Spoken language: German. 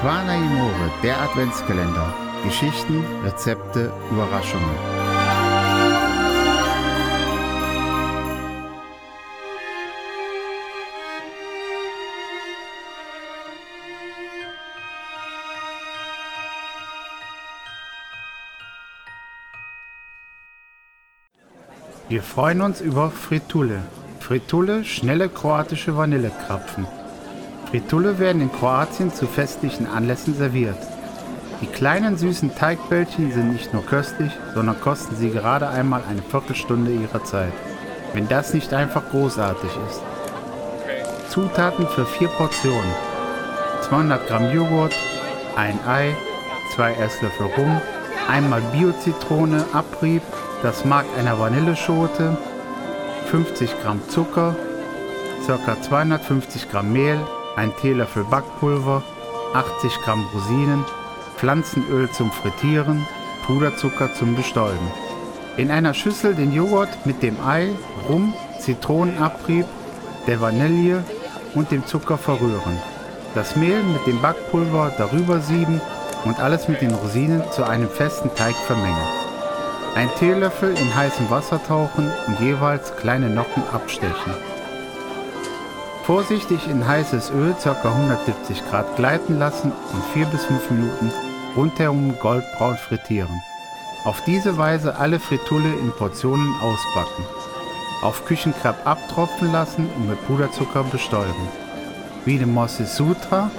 Amore, der Adventskalender. Geschichten, Rezepte, Überraschungen. Wir freuen uns über Fritule. Fritule, schnelle kroatische Vanillekrapfen. Fritule werden in Kroatien zu festlichen Anlässen serviert. Die kleinen süßen Teigbällchen sind nicht nur köstlich, sondern kosten sie gerade einmal eine Viertelstunde ihrer Zeit. Wenn das nicht einfach großartig ist. Zutaten für vier Portionen. 200 Gramm Joghurt, ein Ei, zwei Esslöffel Rum, einmal Bio-Zitrone, Abrieb, das Mark einer Vanilleschote, 50 Gramm Zucker, ca. 250 Gramm Mehl, ein Teelöffel Backpulver, 80 Gramm Rosinen, Pflanzenöl zum Frittieren, Puderzucker zum Bestäuben. In einer Schüssel den Joghurt mit dem Ei, Rum, Zitronenabrieb, der Vanille und dem Zucker verrühren. Das Mehl mit dem Backpulver darüber sieben und alles mit den Rosinen zu einem festen Teig vermengen. Ein Teelöffel in heißem Wasser tauchen und jeweils kleine Nocken abstechen. Vorsichtig in heißes Öl ca. 170 Grad gleiten lassen und 4 bis 5 Minuten rundherum goldbraun frittieren. Auf diese Weise alle Fritulle in Portionen ausbacken. Auf Küchenkrepp abtropfen lassen und mit Puderzucker bestäuben. Wie dem Mossis Sutra